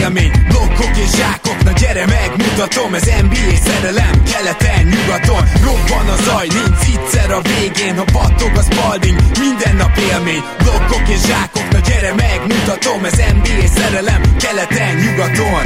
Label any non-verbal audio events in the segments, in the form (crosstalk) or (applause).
élmény Blokkok és zsákok, na gyere megmutatom Ez NBA szerelem, keleten, nyugaton Robban a zaj, nincs egyszer a végén Ha battog az balding, minden nap élmény Blokkok és zsákok, na gyere megmutatom Ez NBA szerelem, keleten, nyugaton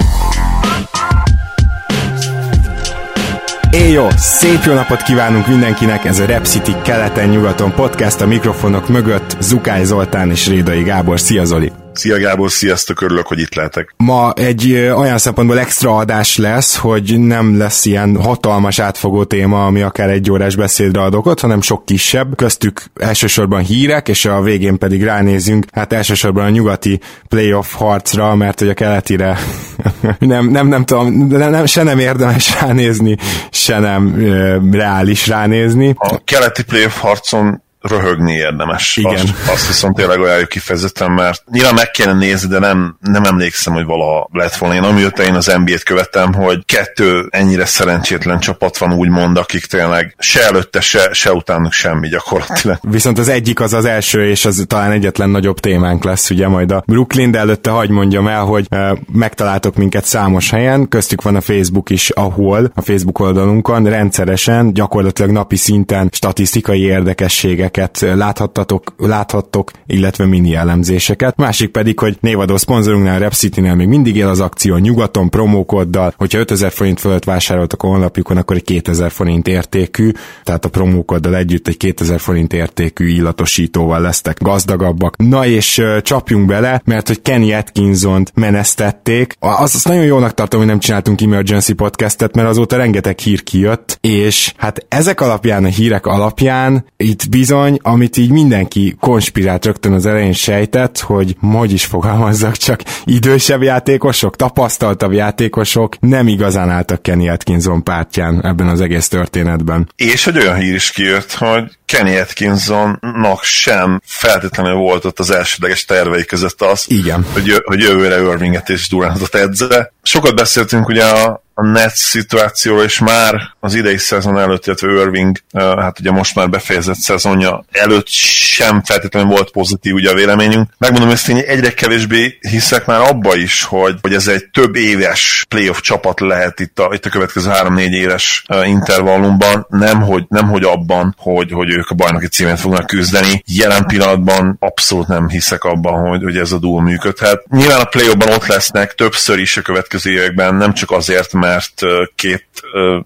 Éjjó! Szép jó napot kívánunk mindenkinek! Ez a Rep City keleten-nyugaton podcast a mikrofonok mögött Zukály Zoltán és Rédai Gábor. Szia Zoli! Szia Gábor, sziasztok, örülök, hogy itt lehetek. Ma egy olyan szempontból extra adás lesz, hogy nem lesz ilyen hatalmas átfogó téma, ami akár egy órás beszédre ad okot, hanem sok kisebb. Köztük elsősorban hírek, és a végén pedig ránézünk, hát elsősorban a nyugati playoff harcra, mert hogy a keletire (laughs) nem, nem, nem tudom, nem, nem, se nem érdemes ránézni, se nem ö, reális ránézni. A keleti playoff harcon röhögni érdemes. Igen. Azt, azt viszont tényleg ajánljuk kifejezetten, mert nyilván meg kéne nézni, de nem, nem emlékszem, hogy valaha lett volna. Én amióta én az NBA-t követtem, hogy kettő ennyire szerencsétlen csapat van úgymond, akik tényleg se előtte, se, se utánuk semmi gyakorlatilag. Viszont az egyik az az első, és az talán egyetlen nagyobb témánk lesz, ugye majd a Brooklyn, de előtte hagyd mondjam el, hogy e, megtaláltok minket számos helyen, köztük van a Facebook is, ahol a Facebook oldalunkon rendszeresen, gyakorlatilag napi szinten statisztikai érdekességek elemzéseket láthattatok, láthattok, illetve mini elemzéseket. Másik pedig, hogy névadó szponzorunknál, Rep City-nél még mindig él az akció nyugaton promókoddal, hogyha 5000 forint fölött vásároltak a honlapjukon, akkor egy 2000 forint értékű, tehát a promókoddal együtt egy 2000 forint értékű illatosítóval lesztek gazdagabbak. Na és uh, csapjunk bele, mert hogy Kenny Atkinson-t menesztették. Azt, azt nagyon jónak tartom, hogy nem csináltunk emergency podcastet, mert azóta rengeteg hír kijött, és hát ezek alapján, a hírek alapján itt bizony bizony, amit így mindenki konspirált rögtön az elején sejtett, hogy hogy is fogalmazzak, csak idősebb játékosok, tapasztaltabb játékosok nem igazán álltak Kenny Atkinson pártján ebben az egész történetben. És hogy olyan hír is kijött, hogy Kenny Atkinsonnak sem feltétlenül volt ott az elsődleges tervei között az, Igen. Hogy, hogy jövőre Irvinget és Durantot edze. Sokat beszéltünk ugye a a Nets szituációról, és már az idei szezon előtt, illetve Irving, hát ugye most már befejezett szezonja előtt sem feltétlenül volt pozitív ugye a véleményünk. Megmondom ezt, én egyre kevésbé hiszek már abba is, hogy, hogy ez egy több éves playoff csapat lehet itt a, itt a következő három-négy éves intervallumban, nem hogy, nem hogy abban, hogy, hogy ők a bajnoki címét fognak küzdeni. Jelen pillanatban abszolút nem hiszek abban, hogy, hogy ez a duo működhet. Nyilván a playoffban ott lesznek többször is a következő években, nem csak azért, mert mert két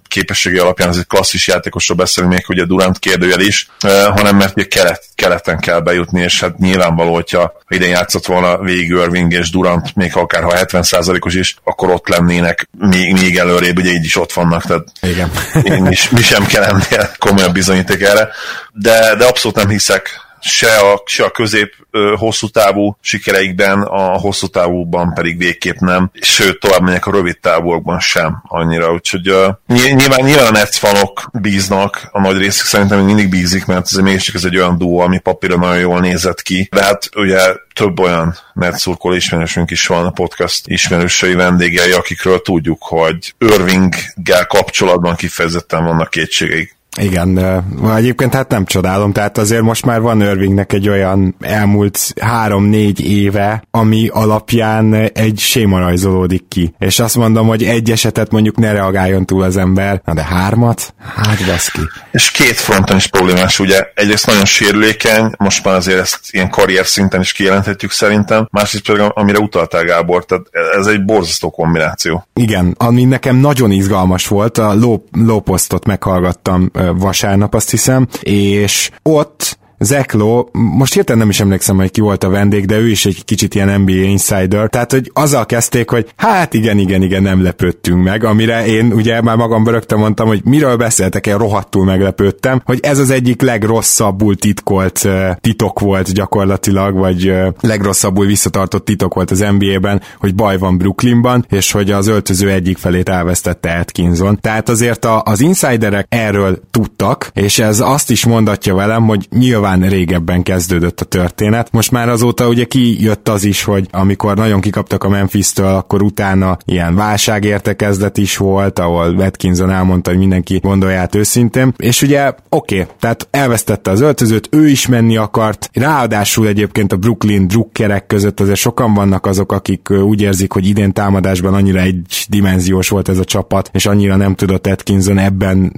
képességi alapján ez egy klasszis játékosról beszélünk még, ugye Durant kérdőjel is, hanem mert ugye kelet, keleten kell bejutni, és hát nyilvánvaló, hogyha idén játszott volna végig Irving és Durant, még akár ha 70%-os is, akkor ott lennének még, még előrébb, ugye így is ott vannak, tehát Igen. mi, mi sem kell ennél komolyabb bizonyíték erre, de, de abszolút nem hiszek se a, se a közép hosszú távú sikereikben, a hosszú távúban pedig végképp nem, sőt tovább menjek a rövid távúakban sem annyira, úgyhogy uh, nyilván, nyilván a Nets fanok bíznak, a nagy részük szerintem mindig bízik, mert ez mégiscsak ez egy olyan duó, ami papíron nagyon jól nézett ki, de hát ugye több olyan Nets szurkoló ismerősünk is van a podcast ismerősei vendégei, akikről tudjuk, hogy Irvinggel kapcsolatban kifejezetten vannak kétségeik. Igen, egyébként hát nem csodálom, tehát azért most már van Irvingnek egy olyan elmúlt három-négy éve, ami alapján egy séma rajzolódik ki. És azt mondom, hogy egy esetet mondjuk ne reagáljon túl az ember, na de hármat? Hát baszki. És két fronton is problémás, ugye egyrészt nagyon sérülékeny, most már azért ezt ilyen karrier szinten is kijelenthetjük szerintem, másrészt pedig amire utaltál Gábor, tehát ez egy borzasztó kombináció. Igen, ami nekem nagyon izgalmas volt, a low postot meghallgattam vasárnap, azt hiszem, és ott Zeklo, most hirtelen nem is emlékszem, hogy ki volt a vendég, de ő is egy kicsit ilyen NBA insider, tehát hogy azzal kezdték, hogy hát igen, igen, igen, nem lepődtünk meg, amire én ugye már magam rögtön mondtam, hogy miről beszéltek, én rohadtul meglepődtem, hogy ez az egyik legrosszabbul titkolt titok volt gyakorlatilag, vagy legrosszabbul visszatartott titok volt az NBA-ben, hogy baj van Brooklynban, és hogy az öltöző egyik felét elvesztette Atkinson. Tehát azért a, az insiderek erről tudtak, és ez azt is mondatja velem, hogy nyilván nyilván régebben kezdődött a történet. Most már azóta ugye kijött az is, hogy amikor nagyon kikaptak a Memphis-től, akkor utána ilyen válságértekezlet is volt, ahol Atkinson elmondta, hogy mindenki gondolja át őszintén. És ugye oké, okay, tehát elvesztette az öltözőt, ő is menni akart. Ráadásul egyébként a Brooklyn drukkerek között azért sokan vannak azok, akik úgy érzik, hogy idén támadásban annyira egy dimenziós volt ez a csapat, és annyira nem tudott Atkinson ebben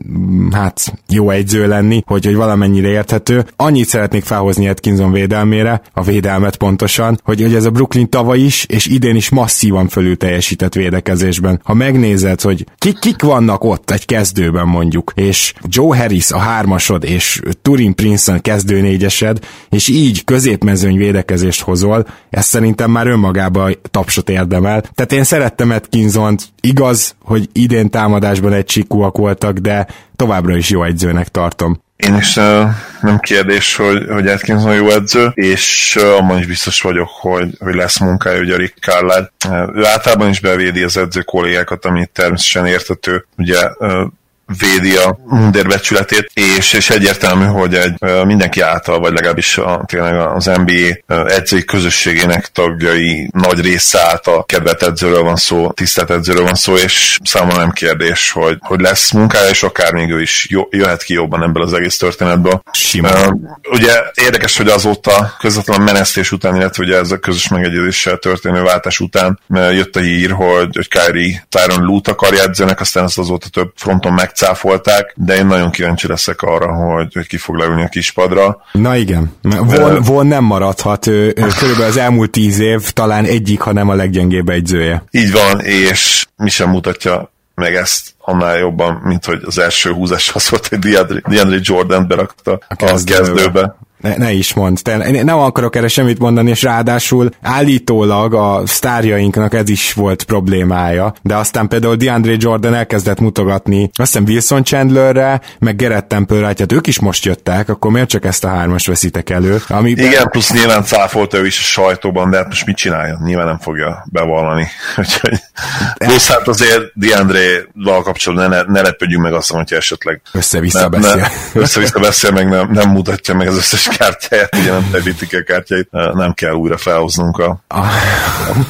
hát jó egyző lenni, hogy, hogy valamennyire érthető. Annyit szeretnék felhozni Atkinson védelmére, a védelmet pontosan, hogy, hogy ez a Brooklyn tavaly is, és idén is masszívan fölül teljesített védekezésben. Ha megnézed, hogy kik, kik vannak ott egy kezdőben mondjuk, és Joe Harris a hármasod, és Turin Princeton kezdő négyesed, és így középmezőny védekezést hozol, ez szerintem már önmagában tapsot érdemel. Tehát én szerettem atkinson igaz, hogy idén támadásban egy csikúak voltak, de továbbra is jó egyzőnek tartom. Én is nem kérdés, hogy, hogy Atkinson jó edző, és abban is biztos vagyok, hogy, hogy lesz munkája, ugye Rick Carlisle. Ő általában is bevédi az edző kollégákat, ami természetesen értető. Ugye védi a mundérbecsületét, és, és egyértelmű, hogy egy mindenki által, vagy legalábbis a, tényleg az NBA edzői közösségének tagjai nagy része által kedvet edzőről van szó, tisztelt edzőről van szó, és számomra nem kérdés, hogy, hogy lesz munkája, és akár még ő is jó, jöhet ki jobban ebből az egész történetből. Simán. Ugye érdekes, hogy azóta közvetlenül a menesztés után, illetve ugye ez a közös megegyezéssel történő váltás után jött a hír, hogy, hogy Kyrie Tyron Lute akarja edzőnek, aztán ezt azóta több fronton meg megcáfolták, de én nagyon kíváncsi leszek arra, hogy, hogy ki fog leülni a kispadra. Na igen, von, von nem maradhat, ő, ő körülbelül az elmúlt tíz év talán egyik, ha nem a leggyengébb egyzője. Így van, és mi sem mutatja meg ezt annál jobban, mint hogy az első húzás az volt, hogy DeAndre, DeAndre Jordan berakta a. A kezdőbe. Ne, ne is mondd. Te, nem akarok erre semmit mondani, és ráadásul állítólag a sztárjainknak ez is volt problémája, de aztán például DeAndre Jordan elkezdett mutogatni, azt hiszem Wilson Chandlerre, meg Gerett Temple hát ők is most jöttek, akkor miért csak ezt a hármas veszitek elő? Ami Igen, plusz nyilván cáfolta ő is a sajtóban, de hát most mit csinálja? Nyilván nem fogja bevallani. (laughs) Úgyhogy plusz hát azért DeAndre-val kapcsolatban ne, ne lepődjünk meg azt, hogyha esetleg össze-vissza beszél. össze-vissza beszél, meg nem, nem mutatja meg az összes kártyáját, ugye nem terítik a kártyáit, nem kell újra felhoznunk a, a,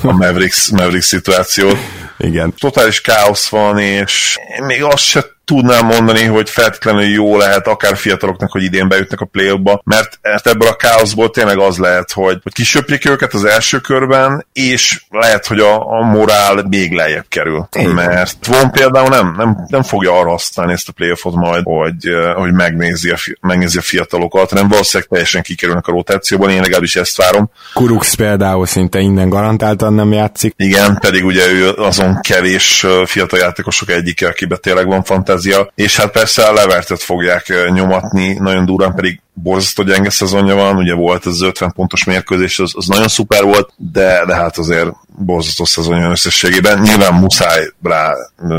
Mavericks, Mavericks szituációt. Igen. Totális káosz van, és még azt se tudnám mondani, hogy feltétlenül jó lehet akár fiataloknak, hogy idén bejutnak a play ba mert ebből a káoszból tényleg az lehet, hogy, hogy kisöprik őket az első körben, és lehet, hogy a, a morál még lejjebb kerül. Igen. Mert von például nem, nem, nem fogja arra használni ezt a playoffot majd, hogy, hogy megnézi, a, megnézi a fiatalokat, hanem valószínűleg teljesen kikerülnek a rotációban, én legalábbis ezt várom. Kurux például szinte innen garantáltan nem játszik. Igen, pedig ugye ő azon kevés fiatal játékosok egyike, akiben tényleg van fantázia, fantázia, és hát persze a Levertet fogják nyomatni, nagyon durán pedig borzasztó gyenge szezonja van, ugye volt az 50 pontos mérkőzés, az, az nagyon szuper volt, de, de hát azért borzasztó szezonja összességében. Nyilván muszáj rá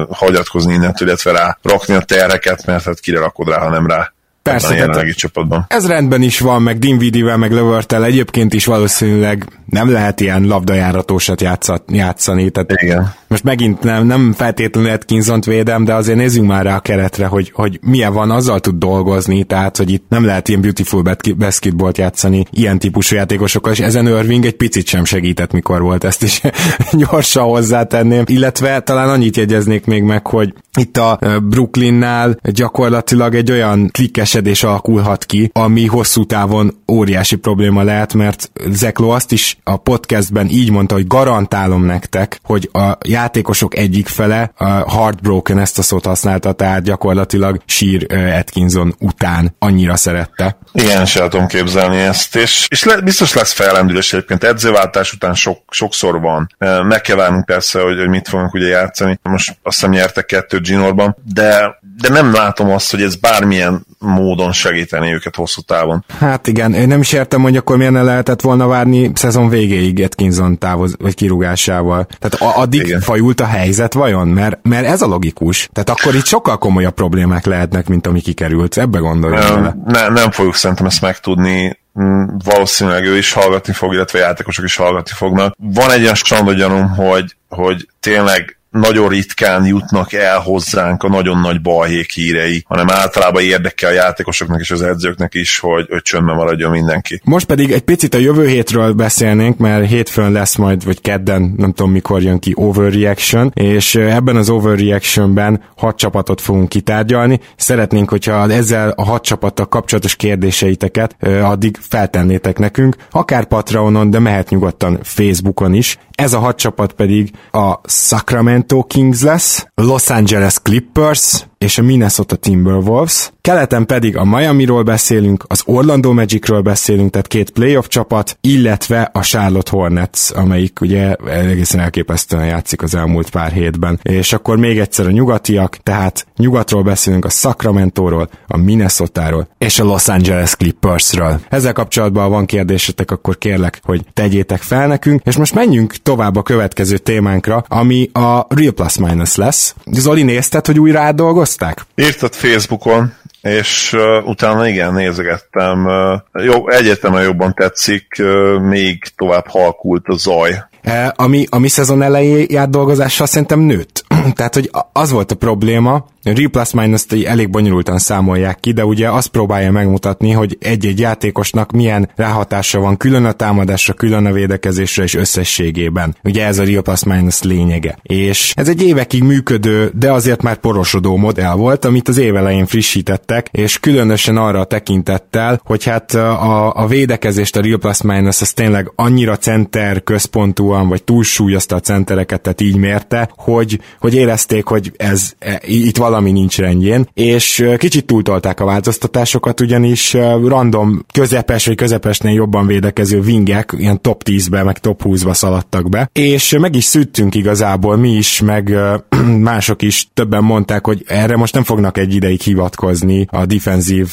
hagyatkozni innentől, illetve rá rakni a terheket, mert hát kire rakod rá, ha nem rá Persze, a jelenlegi csapatban. Ez rendben is van, meg Dinvidivel, meg Lövertel egyébként is valószínűleg nem lehet ilyen labdajáratósat játszani. Tehát Igen. Most megint nem, nem feltétlenül atkinson védem, de azért nézzünk már rá a keretre, hogy, hogy milyen van, azzal tud dolgozni, tehát hogy itt nem lehet ilyen beautiful basketballt játszani ilyen típusú játékosokkal, és ezen Irving egy picit sem segített, mikor volt ezt is (laughs) gyorsan hozzátenném. Illetve talán annyit jegyeznék még meg, hogy itt a Brooklynnál gyakorlatilag egy olyan klikkesedés alakulhat ki, ami hosszú távon óriási probléma lehet, mert Zeklo azt is a podcastben így mondta, hogy garantálom nektek, hogy a játékosok egyik fele a heartbroken ezt a szót használta, tehát gyakorlatilag sír Atkinson után annyira szerette. Igen, se tudom képzelni ezt, és, és le, biztos lesz felrendülés egyébként, edzőváltás után sok, sokszor van. Meg kell várnunk persze, hogy, hogy mit fogunk ugye játszani. Most azt hiszem nyertek kettőt Ginorban, de, de nem látom azt, hogy ez bármilyen módon segíteni őket hosszú távon. Hát igen, én nem is értem, hogy akkor miért ne lehetett volna várni szezon végéig Atkinson távoz, vagy kirúgásával. Tehát addig igen. fajult a helyzet vajon? Mert, mert ez a logikus. Tehát akkor itt sokkal komolyabb problémák lehetnek, mint ami kikerült. Ebbe gondolj nem, ne, nem fogjuk szerintem ezt megtudni mm, valószínűleg ő is hallgatni fog, illetve játékosok is hallgatni fognak. Van egy ilyen standard gyanúm, hogy, hogy tényleg nagyon ritkán jutnak el hozzánk a nagyon nagy balhék hírei, hanem általában érdekel a játékosoknak és az edzőknek is, hogy, hogy csöndben maradjon mindenki. Most pedig egy picit a jövő hétről beszélnénk, mert hétfőn lesz majd, vagy kedden, nem tudom mikor jön ki Overreaction, és ebben az Overreactionben hat csapatot fogunk kitárgyalni. Szeretnénk, hogyha ezzel a hat csapattal kapcsolatos kérdéseiteket addig feltennétek nekünk, akár Patreonon, de mehet nyugodtan Facebookon is. Ez a hat csapat pedig a Sacramento Kings lesz, Los Angeles Clippers, és a Minnesota Timberwolves. Keleten pedig a Miami-ról beszélünk, az Orlando Magicről beszélünk, tehát két playoff csapat, illetve a Charlotte Hornets, amelyik ugye egészen elképesztően játszik az elmúlt pár hétben. És akkor még egyszer a nyugatiak, tehát nyugatról beszélünk a Sacramento-ról, a Minnesota-ról és a Los Angeles Clippersről. Ezzel kapcsolatban van kérdésetek, akkor kérlek, hogy tegyétek fel nekünk, és most menjünk tovább a következő témánkra, ami a Real Plus Minus lesz. Zoli, nézted, hogy újra átdolgoz? Hozták? Írtad Facebookon, és uh, utána igen, nézegettem. Uh, jó, egyértelműen jobban tetszik, uh, még tovább halkult a zaj. E, ami, ami szezon elejé dolgozással szerintem nőtt. Tehát, hogy az volt a probléma, Real Plus minus elég bonyolultan számolják ki, de ugye azt próbálja megmutatni, hogy egy-egy játékosnak milyen ráhatása van külön a támadásra, külön a védekezésre és összességében. Ugye ez a Real Plus Minus lényege. És ez egy évekig működő, de azért már porosodó modell volt, amit az évelején frissítettek, és különösen arra a tekintettel, hogy hát a, a védekezést a Real Plus Minus az tényleg annyira center központúan, vagy túlsúlyozta a centereket, tehát így mérte, hogy, hogy érezték, hogy ez e, itt valami nincs rendjén, és kicsit túltolták a változtatásokat, ugyanis random közepes vagy közepesnél jobban védekező vingek ilyen top 10-be, meg top 20-ba szaladtak be, és meg is szűttünk igazából mi is, meg (clears throat) mások is többen mondták, hogy erre most nem fognak egy ideig hivatkozni a defensív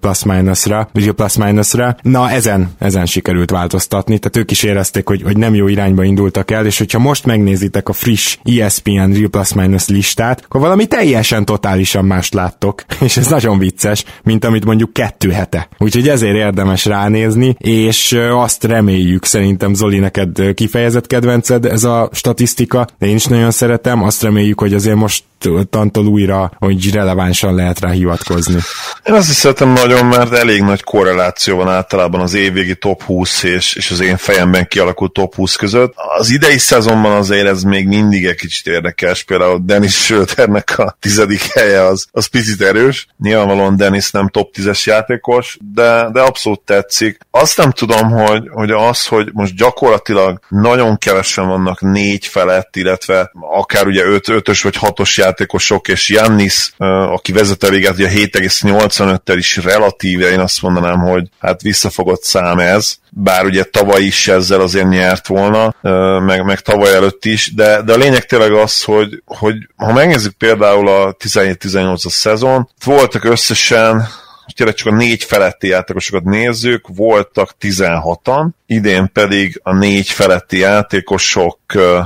plus-minusra, vagy plus-minusra. Na, ezen, ezen sikerült változtatni, tehát ők is érezték, hogy, hogy nem jó irányba indultak el, és hogyha most megnézitek a friss ESPN Real Plus-Minus listát, akkor valami teljesen totálisan mást láttok, (laughs) és ez nagyon vicces, mint amit mondjuk kettő hete. Úgyhogy ezért érdemes ránézni, és azt reméljük, szerintem Zoli, neked kifejezett kedvenced ez a statisztika, de én is nagyon szeretem, azt reméljük, hogy azért most tantól újra, hogy relevánsan lehet rá hivatkozni. Én azt is szeretem nagyon, mert elég nagy korreláció van általában az évvégi top 20 és, és az én fejemben kialakult top 20 között. Az idei szezonban azért ez még mindig egy kicsit érdekes, például Dennis Schröternek a tizedik helye az, az picit erős. Nyilvánvalóan Dennis nem top 10-es játékos, de, de abszolút tetszik. Azt nem tudom, hogy, hogy az, hogy most gyakorlatilag nagyon kevesen vannak négy felett, illetve akár ugye öt, ötös vagy hatos játékos játékosok, és Jannis, aki vezet végát, ugye 7,85-tel is relatíve, én azt mondanám, hogy hát visszafogott szám ez, bár ugye tavaly is ezzel azért nyert volna, meg, meg tavaly előtt is, de, de a lényeg tényleg az, hogy, hogy ha megnézzük például a 17-18-as szezon, voltak összesen tényleg csak a négy feletti játékosokat nézzük, voltak 16-an, idén pedig a négy feletti játékosok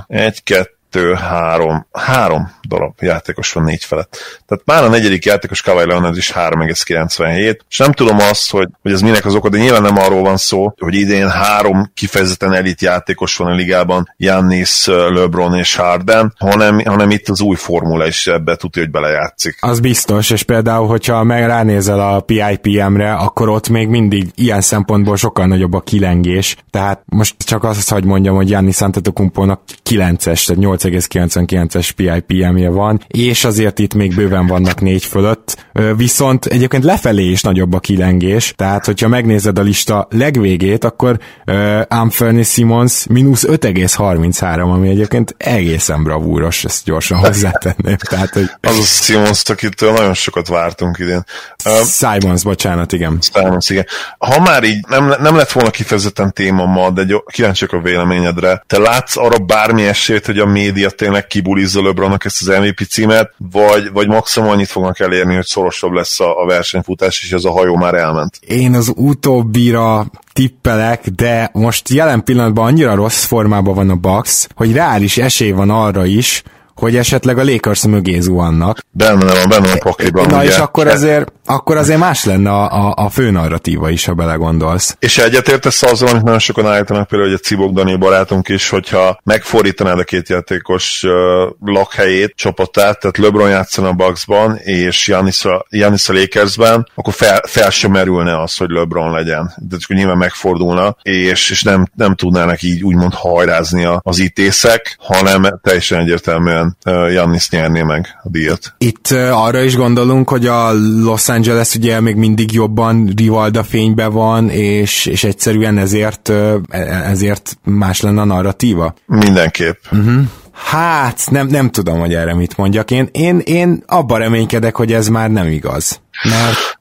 1, 2, kettő, három, három darab játékos van négy felett. Tehát már a negyedik játékos Kawhi Leonard is 3,97, és nem tudom azt, hogy, hogy ez minek az oka, de nyilván nem arról van szó, hogy idén három kifejezetten elit játékos van a ligában, Jannis, LeBron és Harden, hanem, hanem itt az új formula is ebbe tudja, hogy belejátszik. Az biztos, és például, hogyha meg ránézel a PIPM-re, akkor ott még mindig ilyen szempontból sokkal nagyobb a kilengés. Tehát most csak azt, hogy mondjam, hogy Jannis Antetokumpónak 9-es, tehát 8,99-es PIPM-je van, és azért itt még bőven vannak négy fölött, viszont egyébként lefelé is nagyobb a kilengés, tehát hogyha megnézed a lista legvégét, akkor uh, Anthony Simons mínusz 5,33, ami egyébként egészen bravúros, ezt gyorsan hozzátenném. (laughs) Tehát, hogy... Az a Simons, akitől nagyon sokat vártunk idén. Uh, Simons, bocsánat, igen. Simons, igen. Ha már így nem, nem lett volna kifejezetten téma ma, de kíváncsiak a véleményedre. Te látsz arra bármi esélyt, hogy a média tényleg kibulizza LeBronnak ezt az MVP címet, vagy, vagy maximum annyit fognak elérni, hogy szorosabb lesz a, a versenyfutás, és ez a hajó már elment. Én az utóbbira tippelek, de most jelen pillanatban annyira rossz formában van a Bucks, hogy reális esély van arra is, hogy esetleg a Lakers mögé zuhannak. Benne van, benne a pakliban. Na ugye. és akkor azért, akkor azért más lenne a, a, a fő narratíva is, ha belegondolsz. És egyetértesz azzal, amit nagyon sokan állítanak, például, hogy a Cibok Dani barátunk is, hogyha megfordítanád a két játékos uh, lakhelyét, csapatát, tehát LeBron játszana a Bucksban, és Janis a, Janis a Lakersben, akkor fel, fel sem merülne az, hogy LeBron legyen. De csak nyilván megfordulna, és, és nem, nem tudnának így úgymond hajrázni az ítészek, hanem teljesen egyértelműen Jannis nyerné meg a díjat. Itt arra is gondolunk, hogy a Los Angeles ugye még mindig jobban Rivalda fénybe van, és, és egyszerűen ezért, e, ezért más lenne a narratíva? Mindenképp. Uh-huh. Hát, nem, nem tudom, hogy erre mit mondjak. Én, én, én abban reménykedek, hogy ez már nem igaz. Mert...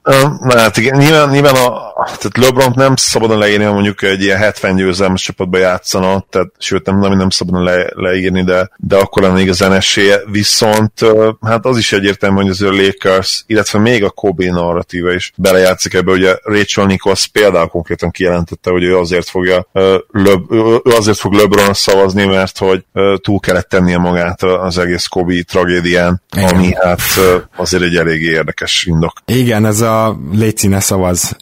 Hát igen, nyilván, nyilván a, tehát LeBron nem szabadon leírni, ha mondjuk egy ilyen 70 győzelmes csapatba játszana, tehát sőt nem, nem, nem szabadon le, leírni, de, de akkor lenne igazán esélye. Viszont hát az is egyértelmű, hogy az ő Lakers, illetve még a Kobe narratíva is belejátszik ebbe, ugye Rachel Nichols például konkrétan kijelentette, hogy ő azért fogja Le, ő azért fog LeBron szavazni, mert hogy túl kellett tennie magát az egész Kobe tragédián, ami hát azért egy eléggé érdekes indok. Igen, ez a légy szavaz.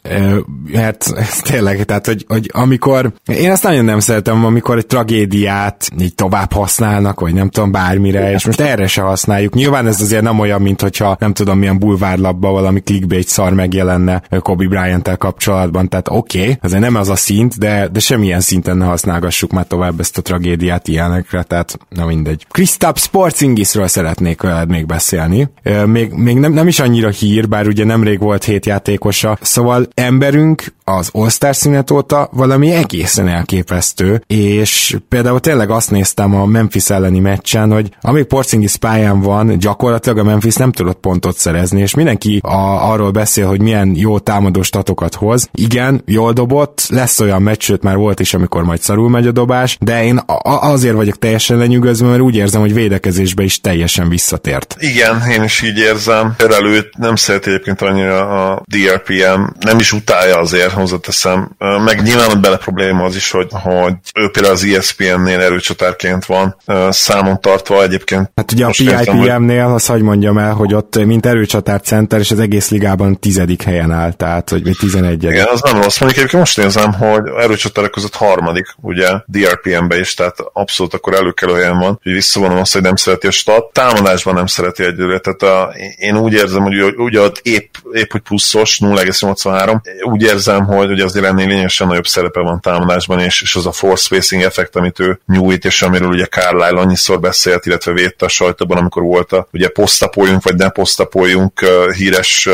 Hát (laughs) tényleg, tehát, hogy, hogy amikor, én ezt nagyon nem szeretem, amikor egy tragédiát így tovább használnak, vagy nem tudom, bármire, és most erre se használjuk. Nyilván ez azért nem olyan, mint hogyha nem tudom, milyen bulvárlapban valami clickbait szar megjelenne Kobe bryant kapcsolatban, tehát oké, okay, azért nem az a szint, de, de semmilyen szinten ne használgassuk már tovább ezt a tragédiát ilyenekre, tehát na mindegy. Kristaps Sportsingisről szeretnék veled még beszélni. Még, még nem, nem is annyira hír, bár ugye nemrég volt hét játékosa, szóval emberünk az All-Star szünet óta valami egészen elképesztő, és például tényleg azt néztem a Memphis elleni meccsen, hogy amíg Porzingis pályán van, gyakorlatilag a Memphis nem tudott pontot szerezni, és mindenki a, arról beszél, hogy milyen jó támadó statokat hoz. Igen, jól dobott, lesz olyan meccs, sőt már volt is, amikor majd szarul megy a dobás, de én a- azért vagyok teljesen lenyűgözve, mert úgy érzem, hogy védekezésbe is teljesen visszatért. Igen, én is így érzem. Előtt nem szereti egyébként annyira a DRPM, nem is utálja azért, hozzáteszem. Meg nyilván bele probléma az is, hogy, hogy ő például az ESPN-nél erőcsatárként van számon tartva egyébként. Hát ugye a PIPM-nél, azt hogy mondjam el, hogy ott mint erőcsatár center, és az egész ligában tizedik helyen áll, tehát hogy még tizenegyedik. Igen, az nem rossz. Mondjuk egyébként most nézem, hogy erőcsatárok között harmadik, ugye, DRPM-be is, tehát abszolút akkor előkelő helyen van, hogy visszavonom azt, hogy nem szereti a stat. Támadásban nem szereti egyelőre, tehát a, én úgy érzem, hogy ugye ott épp, épp hogy pluszos, 0,83, úgy érzem, hogy ugye azért ennél lényegesen nagyobb szerepe van támadásban, és, és az a force spacing effekt, amit ő nyújt, és amiről ugye Carlisle annyiszor beszélt, illetve védte a sajtóban, amikor volt a ugye posztapoljunk, vagy nem posztapoljunk híres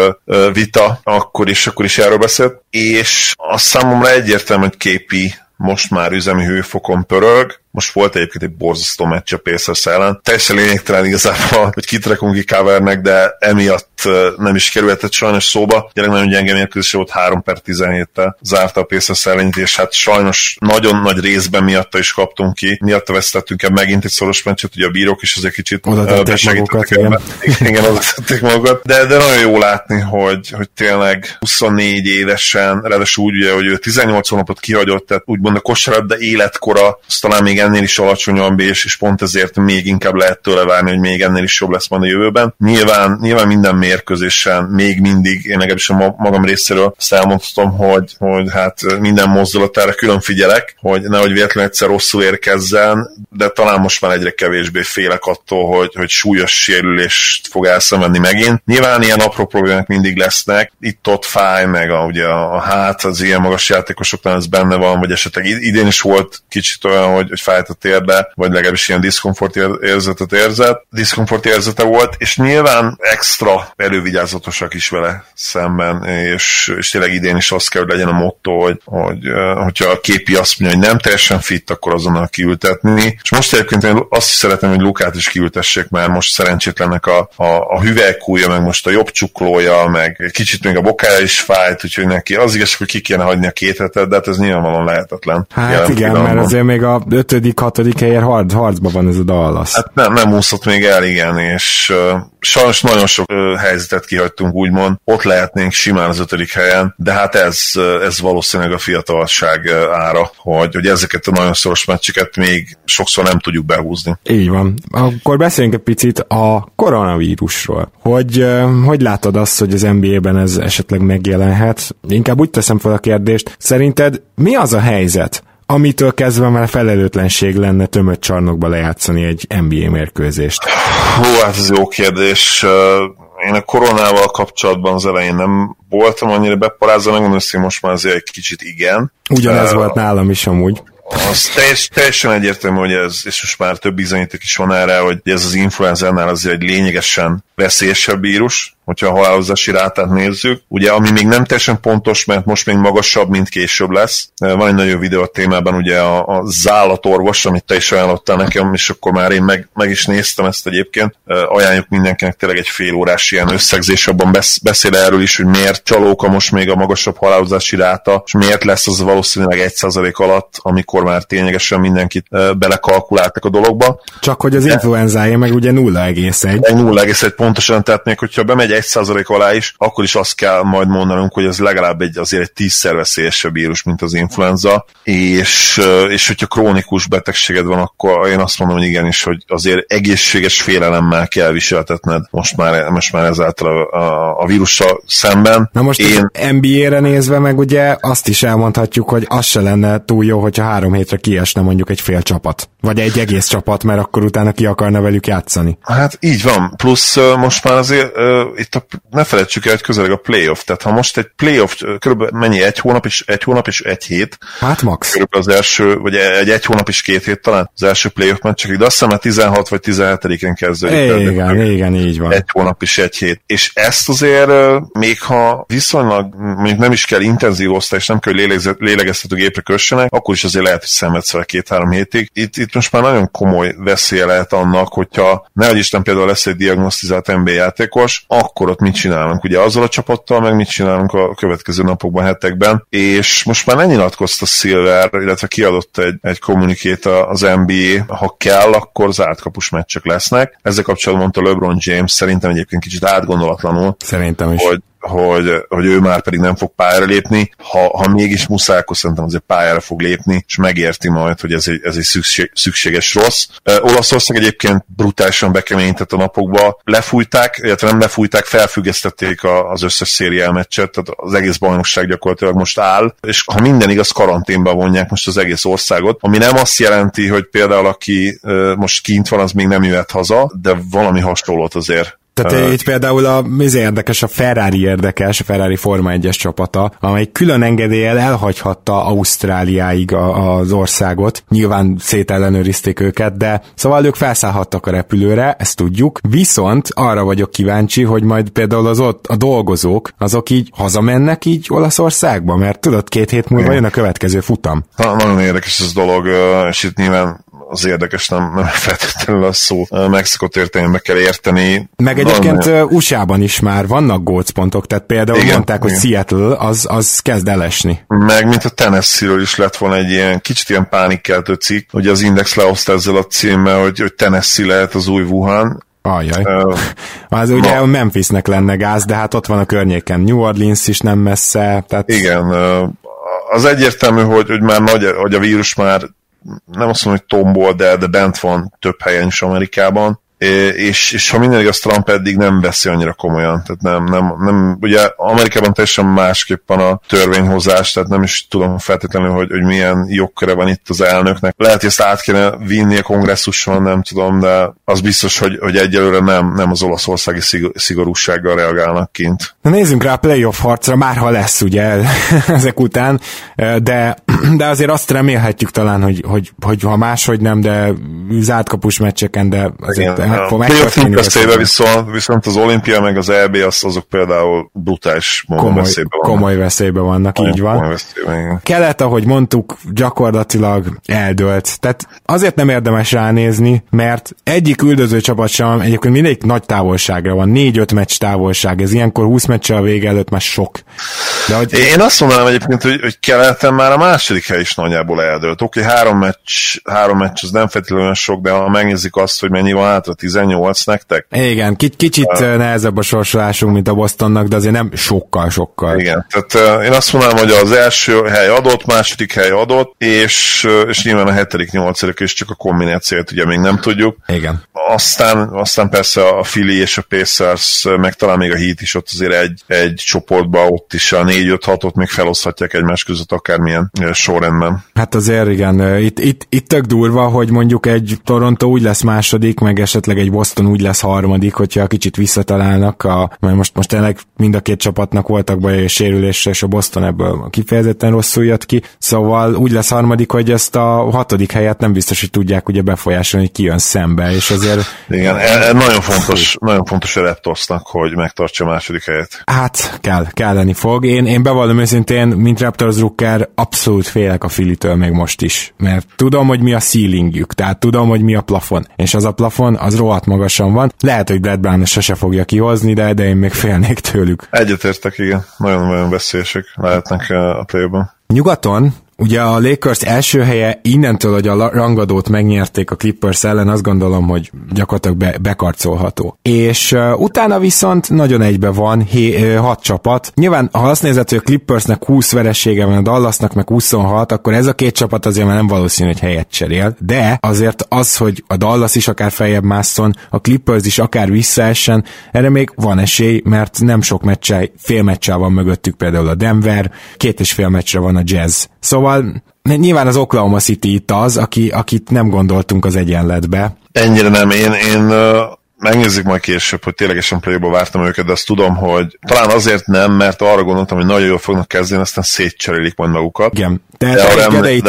vita, akkor is, akkor is erről beszélt, és a számomra egyértelmű, hogy képi most már üzemi hőfokon pörög, most volt egyébként egy borzasztó meccs a Pacers ellen. Teljesen lényegtelen igazából, (laughs) hogy kit rakunk ki covernek, de emiatt nem is kerülhetett sajnos szóba. Gyerek nagyon gyenge mérkőzés volt 3 per 17-tel zárta a Pacers ellenét, és hát sajnos nagyon nagy részben miatta is kaptunk ki. Miatta vesztettünk el megint egy szoros meccset, ugye a bírók is azért kicsit oda magukat, igen. igen, oda tették magukat. De, de nagyon jó látni, hogy, hogy tényleg 24 évesen, ráadásul úgy, ugye, hogy ő 18 hónapot kihagyott, tehát úgymond a kosárlabda életkora, azt talán még ennél is alacsonyabb, és, és pont ezért még inkább lehet tőle várni, hogy még ennél is jobb lesz majd a jövőben. Nyilván, nyilván minden mérkőzésen még mindig, én legalábbis a magam részéről azt elmondhatom, hogy, hogy hát minden mozdulatára külön figyelek, hogy nehogy véletlenül egyszer rosszul érkezzen, de talán most már egyre kevésbé félek attól, hogy, hogy súlyos sérülést fog elszenvedni megint. Nyilván ilyen apró problémák mindig lesznek, itt-ott fáj, meg a, ugye a hát az ilyen magas játékosoknál ez benne van, vagy esetleg idén is volt kicsit olyan, hogy, hogy fájt a térbe, vagy legalábbis ilyen diszkomfort érzetet érzett, diszkomfort érzete volt, és nyilván extra elővigyázatosak is vele szemben, és, és tényleg idén is az kell, hogy legyen a motto, hogy, hogy hogyha a képi azt mondja, hogy nem teljesen fit, akkor azonnal kiültetni. És most egyébként én azt is szeretném, hogy Lukát is kiültessék, mert most szerencsétlennek a, a, a hüvelykúja, meg most a jobb csuklója, meg kicsit még a bokája is fájt, úgyhogy neki az igaz, hogy ki kéne hagyni a két hetet, de hát ez nyilvánvalóan lehetetlen. Hát igen, mert azért még a ötödik, hatodik helyért harc, harcban van ez a Dallas. Hát nem, nem úszott még el, igen, és uh, sajnos nagyon sok uh, helyzetet kihagytunk, úgymond. Ott lehetnénk simán az ötödik helyen, de hát ez, ez valószínűleg a fiatalság ára, hogy, hogy ezeket a nagyon szoros meccseket még sokszor nem tudjuk behúzni. Így van. Akkor beszéljünk egy picit a koronavírusról. Hogy, hogy látod azt, hogy az NBA-ben ez esetleg megjelenhet? Inkább úgy teszem fel a kérdést, szerinted mi az a helyzet, amitől kezdve már felelőtlenség lenne tömött csarnokba lejátszani egy NBA mérkőzést? Hú, hát ez jó kérdés. Én a koronával kapcsolatban az elején nem voltam annyira beparázva, megmondom, hogy most már azért egy kicsit igen. Ugyanez uh, volt nálam is amúgy. Az teljes, teljesen egyértelmű, hogy ez, és most már több bizonyíték is van erre, hogy ez az influenzánál azért egy lényegesen veszélyesebb vírus, hogyha a halálozási rátát nézzük. Ugye, ami még nem teljesen pontos, mert most még magasabb, mint később lesz. Van egy nagyon videó a témában, ugye a, a zállatorvos, amit te is ajánlottál nekem, és akkor már én meg, meg is néztem ezt egyébként. Ajánljuk mindenkinek tényleg egy fél órás ilyen összegzés, abban besz, beszél erről is, hogy miért csalóka most még a magasabb halálozási ráta, és miért lesz az valószínűleg 1% alatt, amikor már ténylegesen mindenkit belekalkuláltak a dologba. Csak hogy az influenzája meg ugye 0,1. 0,1 pontosan, tehát még hogyha bemegy egy százalék alá is, akkor is azt kell majd mondanunk, hogy ez legalább egy, azért egy tízszer veszélyesebb vírus, mint az influenza, és, és hogyha krónikus betegséged van, akkor én azt mondom, hogy igenis, hogy azért egészséges félelemmel kell viseltetned most már, most már ezáltal a, a, a vírussal szemben. Na most én... NBA-re nézve meg ugye azt is elmondhatjuk, hogy az se lenne túl jó, hogyha három hétre kiesne mondjuk egy fél csapat. Vagy egy egész csapat, mert akkor utána ki akarna velük játszani. Hát így van. Plusz most már azért itt a, ne felejtsük el, hogy közeleg a playoff, tehát ha most egy playoff, körülbelül mennyi, egy hónap és egy hónap és egy hét. Hát max. Körülbelül az első, vagy egy, egy hónap és két hét talán az első playoff meccsek, de azt hiszem, 16 vagy 17-én kezdődik. Igen, igen, így van. Egy hónap és egy hét. És ezt azért, még ha viszonylag, mondjuk nem is kell intenzív osztály, és nem kell, hogy lélegeztető gépre kössenek, akkor is azért lehet, hogy szenvedsz vele két-három hétig. Itt, itt most már nagyon komoly veszélye lehet annak, hogyha ne Isten például lesz egy diagnosztizált NBA játékos, akkor ott mit csinálunk? Ugye azzal a csapattal, meg mit csinálunk a következő napokban, hetekben, és most már nem nyilatkozta Silver, illetve kiadott egy, egy kommunikét az NBA, ha kell, akkor zárt kapus meccsek lesznek. Ezzel kapcsolatban mondta LeBron James, szerintem egyébként kicsit átgondolatlanul, Szerintem is. hogy hogy, hogy ő már pedig nem fog pályára lépni. Ha, ha mégis muszáj, akkor szerintem azért pályára fog lépni, és megérti majd, hogy ez egy, ez egy szükség, szükséges rossz. Uh, Olaszország egyébként brutálisan bekeményített a napokba. Lefújták, illetve nem lefújták, felfüggesztették a, az összes szériál meccset, tehát az egész bajnokság gyakorlatilag most áll, és ha minden igaz, karanténba vonják most az egész országot, ami nem azt jelenti, hogy például aki uh, most kint van, az még nem jöhet haza, de valami hasonlót azért tehát uh, itt például a, ez érdekes, a Ferrari érdekes, a Ferrari Forma 1-es csapata, amely külön engedéllyel elhagyhatta Ausztráliáig a, az országot. Nyilván szétellenőrizték őket, de szóval ők felszállhattak a repülőre, ezt tudjuk. Viszont arra vagyok kíváncsi, hogy majd például az ott a dolgozók, azok így hazamennek így Olaszországba, mert tudod, két hét múlva jön a következő futam. Na, nagyon érdekes ez a dolog, és itt nyilván az érdekes, nem, nem feltétlenül a szó megszokott értelembe kell érteni. Meg egyébként Valami... USA-ban is már vannak gócpontok, tehát például igen, mondták, igen. hogy Seattle az, az kezd elesni. Meg mint a Tennessee-ről is lett volna egy ilyen kicsit ilyen pánikkeltő cikk, hogy az Index lehozta ezzel a címmel, hogy, hogy Tennessee lehet az új Wuhan, Ajaj. Uh, (laughs) az ugye a Memphisnek lenne gáz, de hát ott van a környéken. New Orleans is nem messze. Tehát... Igen, az egyértelmű, hogy, hogy már nagy, hogy a vírus már nem azt mondom, hogy tombol, de, de bent van több helyen is Amerikában, és, és ha minden igaz, Trump eddig nem veszi annyira komolyan, tehát nem, nem, nem ugye Amerikában teljesen másképp van a törvényhozás, tehát nem is tudom feltétlenül, hogy, hogy milyen jogköre van itt az elnöknek. Lehet, hogy ezt át kéne vinni a kongresszuson, nem tudom, de az biztos, hogy, hogy egyelőre nem, nem az olaszországi szigorúsággal reagálnak kint. Na nézzünk rá a playoff harcra, már ha lesz ugye (laughs) ezek után, de, (clears throat) de azért azt remélhetjük talán, hogy, hogy, hogy ha máshogy nem, de zárt kapus meccseken, de azért meg fog megtörténni. veszélybe viszont, viszont az olimpia meg az EB az, azok például brutális komoly, veszélyben vannak. Komoly veszélyben vannak, így van. Komoly veszélyben. Kelet, ahogy mondtuk, gyakorlatilag eldőlt. Tehát azért nem érdemes ránézni, mert egyik üldöző csapat sem, egyébként mindegyik nagy távolságra van, 4-5 meccs távolság, ez ilyenkor 20 meccs a vége előtt már sok. De hogy... Én azt mondanám egyébként, hogy, hogy keleten már a második hely is nagyjából eldőlt. Oké, okay, három meccs, három meccs az nem feltétlenül sok, de ha megnézik azt, hogy mennyi van hátra, 18 nektek. Igen, k- kicsit uh, nehezebb a sorsolásunk, mint a Bostonnak, de azért nem sokkal-sokkal. Igen, tehát uh, én azt mondanám, hogy az első hely adott, második hely adott, és, uh, és nyilván a hetedik, nyolcadik és csak a kombinációt ugye még nem tudjuk. Igen. Aztán, aztán persze a Philly és a Pacers, meg talán még a Heat is ott azért egy, egy csoportban, ott is a 4-5-6-ot még feloszthatják egymás között akármilyen sorrendben. Hát azért igen, itt, itt, itt tök durva, hogy mondjuk egy Toronto úgy lesz második, meg esetleg egy Boston úgy lesz harmadik, hogyha kicsit visszatalálnak, a, mert most, most tényleg mind a két csapatnak voltak baj és sérülésre, és a Boston ebből kifejezetten rosszul jött ki, szóval úgy lesz harmadik, hogy ezt a hatodik helyet nem biztos, hogy tudják ugye befolyásolni, hogy ki jön szembe, és azért... Igen, e, e, nagyon fontos, nagyon fontos a Raptorsnak, hogy megtartsa a második helyet. Hát, kell, kelleni fog. Én, én bevallom őszintén, mint Raptors drukker, abszolút félek a Filitől még most is, mert tudom, hogy mi a ceilingük, tehát tudom, hogy mi a plafon, és az a plafon, az rohadt magasan van. Lehet, hogy Brad Brown sose fogja kihozni, de, de én még félnék tőlük. Egyetértek, igen. Nagyon-nagyon veszélyesek lehetnek a play Nyugaton Ugye a Lakers első helye innentől, hogy a rangadót megnyerték a Clippers ellen, azt gondolom, hogy gyakorlatilag be, bekarcolható. És uh, utána viszont nagyon egybe van hé, hat csapat. Nyilván, ha azt nézed, hogy a Clippersnek 20 veresége van, a Dallasnak meg 26, akkor ez a két csapat azért már nem valószínű, hogy helyet cserél. De azért az, hogy a Dallas is akár feljebb másszon, a Clippers is akár visszaessen, erre még van esély, mert nem sok meccsel, fél meccsel van mögöttük például a Denver, két és fél meccsre van a Jazz. Szóval nyilván az Oklahoma City itt az, aki, akit nem gondoltunk az egyenletbe. Ennyire nem. Én, én megnézzük majd később, hogy ténylegesen play vártam őket, de azt tudom, hogy talán azért nem, mert arra gondoltam, hogy nagyon jól fognak kezdeni, aztán szétcserélik majd magukat. Igen. Tehát de Gedei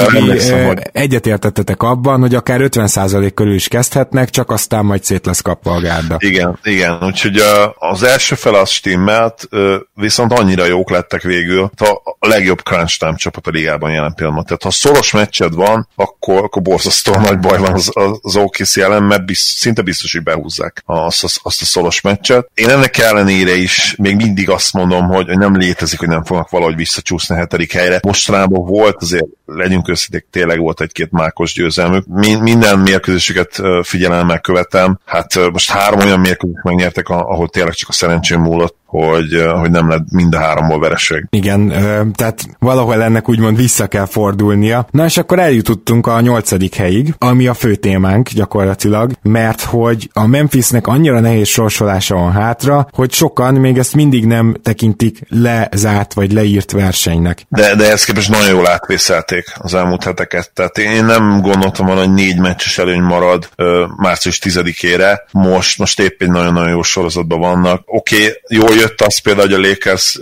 hogy... egyetértettetek abban, hogy akár 50% körül is kezdhetnek, csak aztán majd szét lesz kapva a gárda. Igen, igen. Úgyhogy az első fel az stimmelt, viszont annyira jók lettek végül, a legjobb crunch time csapat a ligában jelen pillanatban. Tehát ha szoros meccsed van, akkor, akkor borzasztó nagy baj van az, az OKC ellen, mert biz, szinte biztos, hogy behúzzák azt, azt, azt a szoros meccset. Én ennek ellenére is még mindig azt mondom, hogy nem létezik, hogy nem fognak valahogy visszacsúszni a hetedik helyre. Mostanában volt azért legyünk őszinték, tényleg volt egy-két mákos győzelmük. Minden mérkőzésüket figyelemmel követem. Hát most három olyan mérkőzést megnyertek, ahol tényleg csak a szerencsém múlott hogy, hogy nem lett mind a háromból vereség. Igen, tehát valahol ennek úgymond vissza kell fordulnia. Na és akkor eljutottunk a nyolcadik helyig, ami a fő témánk gyakorlatilag, mert hogy a Memphisnek annyira nehéz sorsolása van hátra, hogy sokan még ezt mindig nem tekintik lezárt vagy leírt versenynek. De, de ezt képest nagyon jól átvészelték az elmúlt heteket. Tehát én nem gondoltam volna, hogy négy meccses előny marad ö, március 10-ére. Most, most épp egy nagyon-nagyon jó sorozatban vannak. Oké, okay, jól jött az például, hogy a Lakers,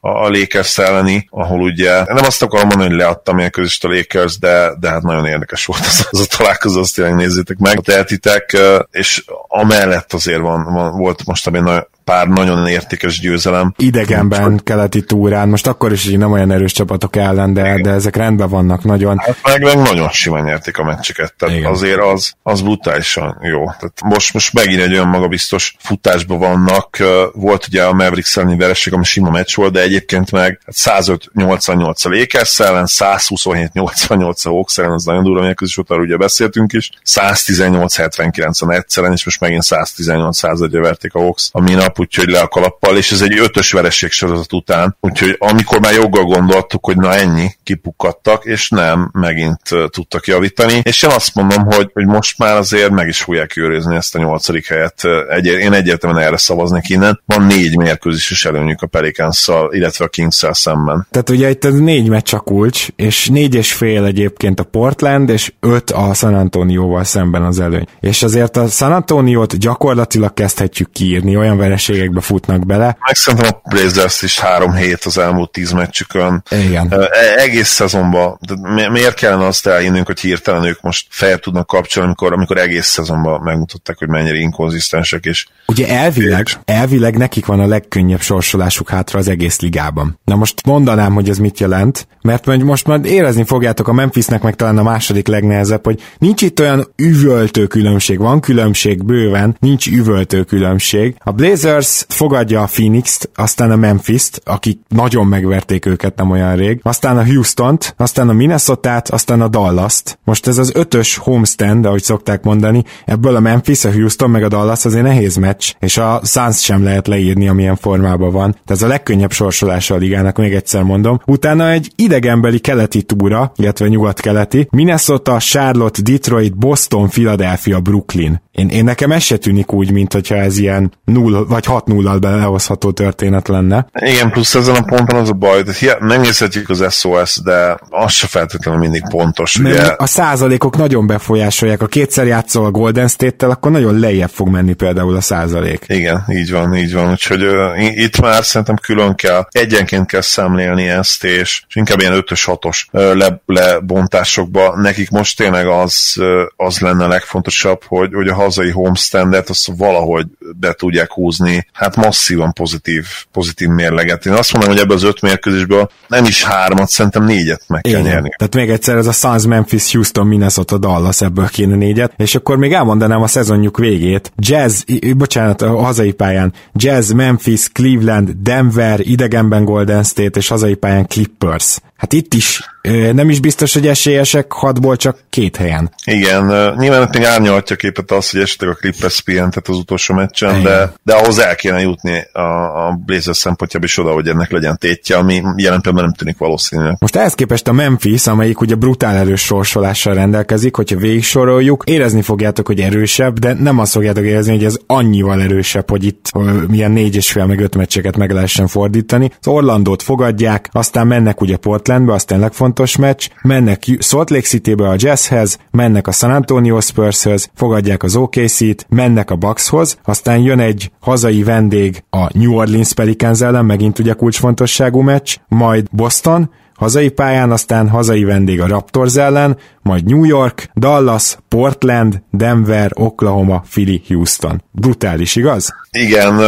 a Lakers elleni, ahol ugye, nem azt akarom mondani, hogy leadtam ilyen közöst a Lakers, de, de hát nagyon érdekes volt az, az a találkozó, azt tényleg nézzétek meg, tehetitek, és amellett azért van, van volt most egy nagyon, pár nagyon értékes győzelem. Idegenben, Úgy, keleti túrán, most akkor is így nem olyan erős csapatok ellen, de, de ezek rendben vannak nagyon. Hát meg, meg nagyon simán nyerték a meccseket, tehát Igen. azért az, az brutálisan jó. Tehát most, most megint egy olyan magabiztos futásban vannak, volt ugye a Mavericks elleni vereség, ami sima meccs volt, de egyébként meg 105-88 a Lakers ellen, 127-88 a Hawks ellen, az nagyon durva mérkőzés volt, arról ugye beszéltünk is, 118-79 a Nets ellen, és most megint 118 101 verték a Hawks a minap nap, úgyhogy le a kalappal, és ez egy ötös vereség sorozat után, úgyhogy amikor már joggal gondoltuk, hogy na ennyi, kipukkadtak, és nem, megint tudtak javítani, és én azt mondom, hogy, hogy most már azért meg is fogják őrizni ezt a nyolcadik helyet. Egy, én egyértelműen erre szavaznék innen. Van négy mérkőzéses előnyük a pelicans illetve a kings szemben. Tehát ugye itt ez négy meccs a kulcs, és négy és fél egyébként a Portland, és öt a San Antonioval szemben az előny. És azért a San Antoniót gyakorlatilag kezdhetjük kiírni, olyan veres hülyeségekbe futnak bele. Meg szerintem a Blazers is három hét az elmúlt tíz meccsükön. Igen. E- egész szezonban. De miért kellene azt elhinnünk, hogy hirtelen ők most fel tudnak kapcsolni, amikor, amikor egész szezonban megmutatták, hogy mennyire inkonzisztensek. És Ugye elvileg, elvileg nekik van a legkönnyebb sorsolásuk hátra az egész ligában. Na most mondanám, hogy ez mit jelent, mert most már érezni fogjátok a Memphisnek meg talán a második legnehezebb, hogy nincs itt olyan üvöltő különbség, van különbség bőven, nincs üvöltő különbség. A Blazers fogadja a Phoenix-t, aztán a Memphis-t, akik nagyon megverték őket nem olyan rég, aztán a Houston-t, aztán a Minnesota-t, aztán a Dallas-t. Most ez az ötös homestand, ahogy szokták mondani, ebből a Memphis, a Houston meg a Dallas azért nehéz meccs, és a Suns sem lehet leírni, amilyen formában van. Tehát ez a legkönnyebb sorsolása a ligának, még egyszer mondom. Utána egy idegenbeli keleti túra, illetve nyugat-keleti, Minnesota, Charlotte, Detroit, Boston, Philadelphia, Brooklyn. Én, én nekem ez se tűnik úgy, mint hogyha ez ilyen 0 vagy 6-0-al belehozható történet lenne. Igen, plusz ezen a ponton az a baj, hogy megnézhetjük az SOS, de az se feltétlenül mindig pontos. Mert ugye? a százalékok nagyon befolyásolják. A kétszer játszol a Golden State-tel, akkor nagyon lejjebb fog menni például a százalék. Igen, így van, így van. Úgyhogy uh, itt már szerintem külön kell, egyenként kell szemlélni ezt, és, és inkább ilyen 5-6-os uh, le, lebontásokba. Nekik most tényleg az, uh, az lenne a legfontosabb, hogy, hogy a hazai homestandet azt valahogy be tudják húzni, hát masszívan pozitív, pozitív mérleget. Én azt mondom, hogy ebből az öt mérkőzésből nem is hármat, szerintem négyet meg kell Igen. nyerni. Tehát még egyszer ez a Suns, Memphis, Houston, Minnesota, Dallas, ebből kéne négyet, és akkor még elmondanám a szezonjuk végét. Jazz, bocsánat, a hazai pályán, Jazz, Memphis, Cleveland, Denver, idegenben Golden State, és hazai pályán Clippers. Hát itt is nem is biztos, hogy esélyesek hatból csak két helyen. Igen, nyilván még árnyalhatja képet az, hogy esetleg a Clippers pihentet az utolsó meccsen, de, de ahhoz el kéne jutni a, a Blazers szempontjából is oda, hogy ennek legyen tétje, ami jelen pillanatban nem tűnik valószínűleg. Most ehhez képest a Memphis, amelyik ugye brutál erős sorsolással rendelkezik, hogyha végig soroljuk, érezni fogjátok, hogy erősebb, de nem azt fogjátok érezni, hogy ez annyival erősebb, hogy itt milyen négy és fél meg öt meccseket meg lehessen fordítani. Az Orlandót fogadják, aztán mennek ugye Portlandbe, aztán legfontosabb fontos meccs, mennek Salt Lake City-be a Jazzhez, mennek a San Antonio Spurshöz, fogadják az OKC-t, mennek a Buckshoz, aztán jön egy hazai vendég a New Orleans Pelicans ellen, megint ugye kulcsfontosságú meccs, majd Boston, hazai pályán, aztán hazai vendég a Raptors ellen, majd New York, Dallas, Portland, Denver, Oklahoma, Philly, Houston. Brutális, igaz? Igen,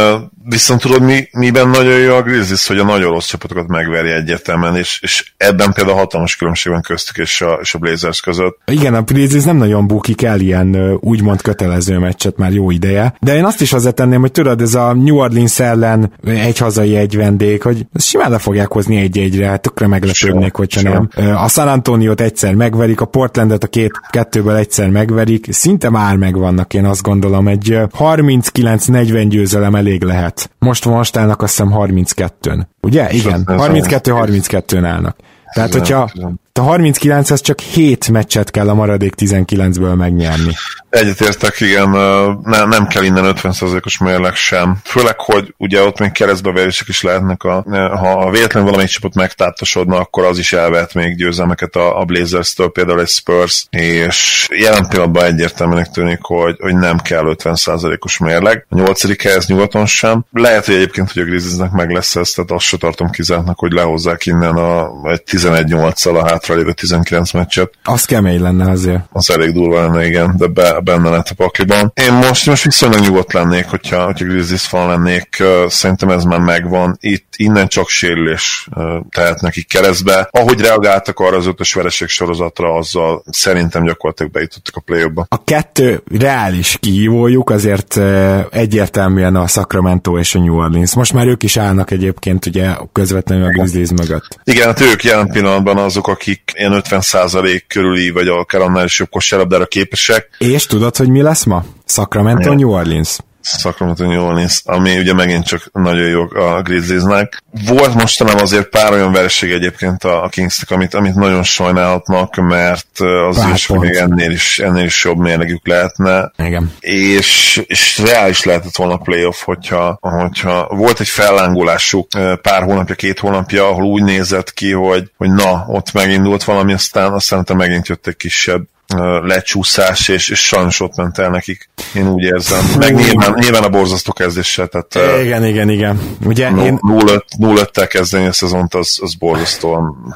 Viszont tudod, mi, miben nagyon jó a Grizzlies, hogy a nagyon rossz csapatokat megveri egyértelműen, és, és ebben például hatalmas különbség van köztük és a, és a Blazers között. Igen, a Grizzlies nem nagyon bukik el ilyen úgymond kötelező meccset már jó ideje, de én azt is hozzátenném, hogy tudod, ez a New Orleans ellen egy hazai, egy vendég, hogy simán le fogják hozni egy-egyre, hát tökre meglepődnék, hogyha nem. A San Antoniót egyszer megverik, a Portlandet a két kettőből egyszer megverik, szinte már megvannak, én azt gondolom, egy 39-40 győzelem elég lehet most most állnak azt hiszem 32-n. Ugye? Igen, 32-32-n állnak. Tehát, hogyha a 39-hez csak 7 meccset kell a maradék 19-ből megnyerni. Egyetértek, igen, nem, nem kell innen 50%-os mérleg sem. Főleg, hogy ugye ott még keresztbeverések is lehetnek, a, ha véletlenül valamelyik csapat megtátosodna, akkor az is elvet még győzelmeket a, a Blazers-től, például egy Spurs, és jelen pillanatban egyértelműnek tűnik, hogy, hogy nem kell 50%-os mérleg. A nyolcadik helyez nyugaton sem. Lehet, hogy egyébként, hogy a Grizzliesnek meg lesz ez, tehát azt se tartom kizártnak, hogy lehozzák innen a, egy 11-8-szal a hátralévő 19 meccset. Az kemény lenne azért. Az elég durva lenne, igen, de be, benne lett a pakliban. Én most, most viszonylag nyugodt lennék, hogyha, hogyha Grizzlies fan lennék, szerintem ez már megvan. Itt innen csak sérülés tehet nekik keresztbe. Ahogy reagáltak arra az ötös vereség sorozatra, azzal szerintem gyakorlatilag bejutottak a play -ba. A kettő reális kihívójuk azért egyértelműen a Sacramento és a New Orleans. Most már ők is állnak egyébként ugye közvetlenül a Grizzlies mögött. Igen, hát ők jelen pillanatban azok, akik ilyen 50% körüli, vagy akár annál is jobb kosárlabdára képesek. És tudod, hogy mi lesz ma? Sacramento, New Orleans. Sacramento New Orleans, ami ugye megint csak nagyon jó a Grizzliesnek. Volt mostanában azért pár olyan vereség egyébként a, Kingsnek, amit, amit nagyon sajnálhatnak, mert az is még ennél is, ennél is jobb mérlegük lehetne. Igen. És, és reális lehetett volna a playoff, hogyha, hogyha volt egy fellángolásuk pár hónapja, két hónapja, ahol úgy nézett ki, hogy, hogy na, ott megindult valami, aztán aztán megint jött egy kisebb lecsúszás, és, és sajnos ott ment el nekik. Én úgy érzem. Meg nyilván, nyilván a borzasztó kezdéssel. Tehát, igen, igen, igen. Ugye 0-5-tel kezdeni a szezont, az, az borzasztóan.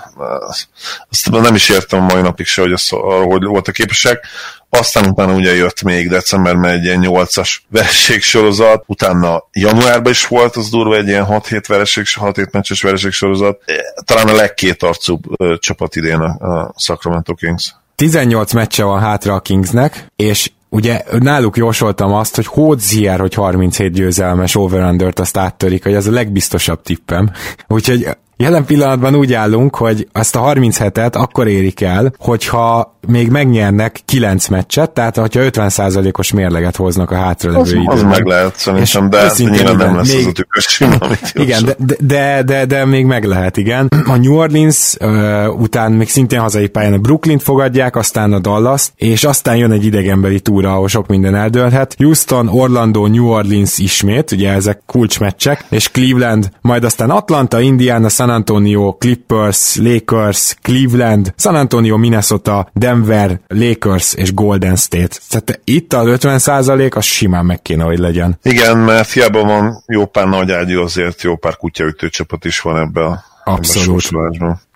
Azt nem is értem a mai napig se, hogy, az, hogy voltak képesek. Aztán utána ugye jött még decemberben egy ilyen 8-as vereségsorozat, utána januárban is volt az durva egy ilyen 6-7 vereség, 6-7 meccses vereségsorozat. Talán a legkétarcúbb csapat idén a, a Sacramento Kings. 18 meccse van hátra a Kingsnek, és ugye náluk jósoltam azt, hogy Hódzier, hogy 37 győzelmes over azt áttörik, hogy ez a legbiztosabb tippem. Úgyhogy Jelen pillanatban úgy állunk, hogy azt a 37-et akkor érik el, hogyha még megnyernek 9 meccset, tehát hogyha 50%-os mérleget hoznak a hátralevő az, időben. Az meg lehet szerintem, de ez nyilván nem lesz még, az a tükös (laughs) Igen, de, de, de, de, még meg lehet, igen. A New Orleans uh, után még szintén hazai pályán a Brooklyn fogadják, aztán a dallas és aztán jön egy idegenbeli túra, ahol sok minden eldőlhet. Houston, Orlando, New Orleans ismét, ugye ezek kulcsmeccsek, és Cleveland, majd aztán Atlanta, Indiana, San Antonio, Clippers, Lakers, Cleveland, San Antonio, Minnesota, Denver, Lakers és Golden State. Tehát itt az 50 az simán meg kéne, hogy legyen. Igen, mert hiába van jó pár nagy ágyú, azért jó pár kutyaütő csapat is van ebbe a Abszolút.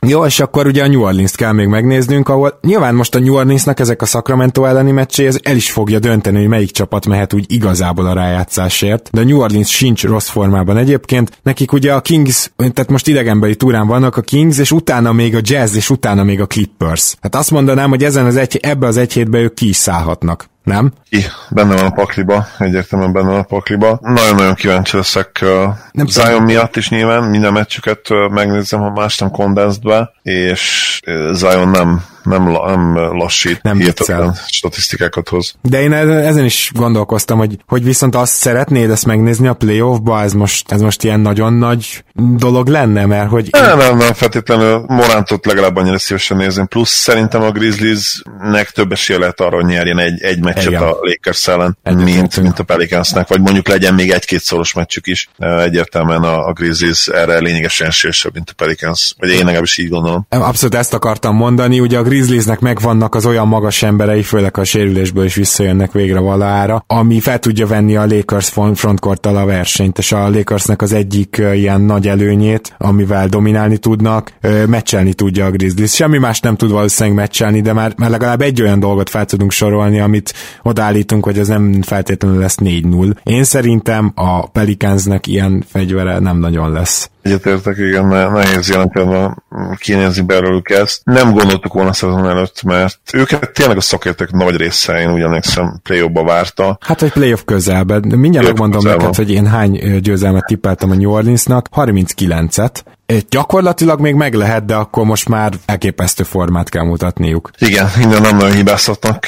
Jó, és akkor ugye a New Orleans-t kell még megnéznünk, ahol nyilván most a New Orleansnak ezek a Sacramento elleni meccsé, ez el is fogja dönteni, hogy melyik csapat mehet úgy igazából a rájátszásért, de a New Orleans sincs rossz formában egyébként. Nekik ugye a Kings, tehát most idegenbeli túrán vannak a Kings, és utána még a Jazz, és utána még a Clippers. Hát azt mondanám, hogy ezen az egy, ebbe az egy hétbe ők ki is szállhatnak nem? Ki, benne van a pakliba, egyértelműen benne van a pakliba. Nagyon-nagyon kíváncsi leszek nem Zion miatt is nyilván, minden meccsüket megnézem, ha más nem condensed és Zion nem nem, nem lassít, nem hihetetlen statisztikákat hoz. De én ezen is gondolkoztam, hogy, hogy viszont azt szeretnéd ezt megnézni a playoffba, ez most, ez most ilyen nagyon nagy dolog lenne, mert hogy... Nem, nem, nem feltétlenül Morántot legalább annyira szívesen nézem, plusz szerintem a Grizzliesnek több esélye lehet arra, hogy nyerjen egy, egy meccset Igen. a Lakers ellen, mint, mint a Pelicansnak, vagy mondjuk legyen még egy-két szoros meccsük is. Egyértelműen a, a Grizzlies erre lényegesen esélyesebb, mint a Pelicans, vagy én legalábbis így gondolom. Abszolút ezt akartam mondani, ugye a Grizzliesnek megvannak az olyan magas emberei, főleg a sérülésből is visszajönnek végre valahára, ami fel tudja venni a Lakers frontkorttal a versenyt, és a Lakersnek az egyik ilyen nagy előnyét, amivel dominálni tudnak, meccselni tudja a Grizzlies. Semmi más nem tud valószínűleg meccselni, de már, már legalább egy olyan dolgot fel tudunk sorolni, amit odaállítunk, hogy ez nem feltétlenül lesz 4-0. Én szerintem a Pelicansnek ilyen fegyvere nem nagyon lesz. Egyetértek, igen, nehéz jelen pillanatban kinézni belőlük ezt. Nem gondoltuk volna szezon előtt, mert őket tényleg a szakértők nagy része, én ugyanekszem play-offba várta. Hát, hogy playoff közelben. Mindjárt megmondom neked, hogy én hány győzelmet tippeltem a New Orleansnak. 39-et. Gyakorlatilag még meg lehet, de akkor most már elképesztő formát kell mutatniuk. Igen, minden nem nagyon hibáztatnak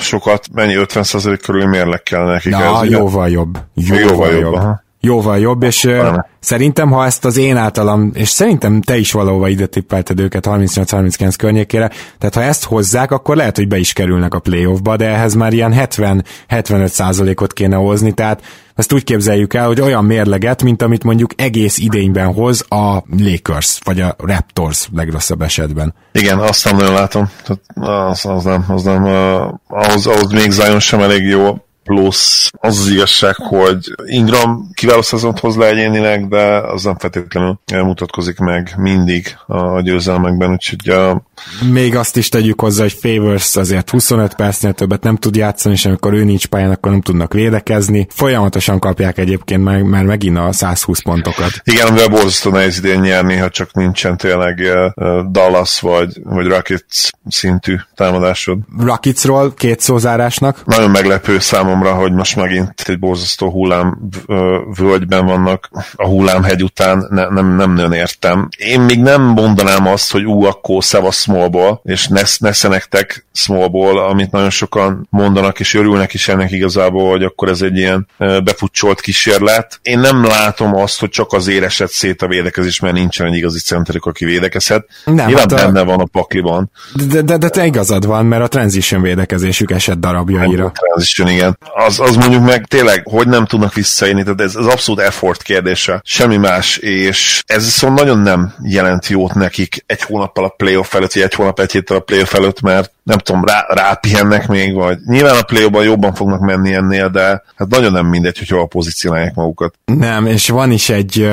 sokat, mennyi 50% körül mérleg kell nekik. Na, ez, jóval jobb. Jóval, jóval jobb. jobb. Jóval jobb, és Valami. Szerintem, ha ezt az én általam, és szerintem te is valahova ide tippelted őket 38-39 környékére, tehát ha ezt hozzák, akkor lehet, hogy be is kerülnek a playoffba, de ehhez már ilyen 70-75 százalékot kéne hozni, tehát ezt úgy képzeljük el, hogy olyan mérleget, mint amit mondjuk egész idényben hoz a Lakers, vagy a Raptors legrosszabb esetben. Igen, azt nem nagyon látom. Tehát az, az nem, az nem. ahhoz, ahhoz még Zion sem elég jó plusz az az igazság, hogy Ingram kiváló szezont hoz le egyénileg, de az nem feltétlenül mutatkozik meg mindig a győzelmekben, úgyhogy a... Még azt is tegyük hozzá, hogy Favors azért 25 percnél többet nem tud játszani, és amikor ő nincs pályán, akkor nem tudnak védekezni. Folyamatosan kapják egyébként meg, már megint a 120 pontokat. Igen, amivel borzasztó nehéz idén nyerni, ha csak nincsen tényleg Dallas vagy, vagy Rockets szintű támadásod. Rocketsról két szózárásnak. Nagyon meglepő számomra számomra, hogy most megint egy borzasztó hullám völgyben vannak a hullámhegy után, ne, nem, nem nagyon értem. Én még nem mondanám azt, hogy ú, akkor szevasz smallból, és nesze nektek smallból, amit nagyon sokan mondanak, és örülnek is ennek igazából, hogy akkor ez egy ilyen befutcsolt kísérlet. Én nem látom azt, hogy csak azért esett szét a védekezés, mert nincsen egy igazi centerük, aki védekezhet. Nem, Nyilván hát a... benne van a pakliban. De, de, de, te igazad van, mert a transition védekezésük esett darabjaira. A transition, igen az, az mondjuk meg tényleg, hogy nem tudnak visszaérni, tehát ez az abszolút effort kérdése, semmi más, és ez viszont nagyon nem jelent jót nekik egy hónappal a playoff előtt, vagy egy hónap egy héttel a playoff előtt, mert nem tudom, rá, rápihennek még, vagy nyilván a play jobban fognak menni ennél, de hát nagyon nem mindegy, hogy hol pozícionálják magukat. Nem, és van is egy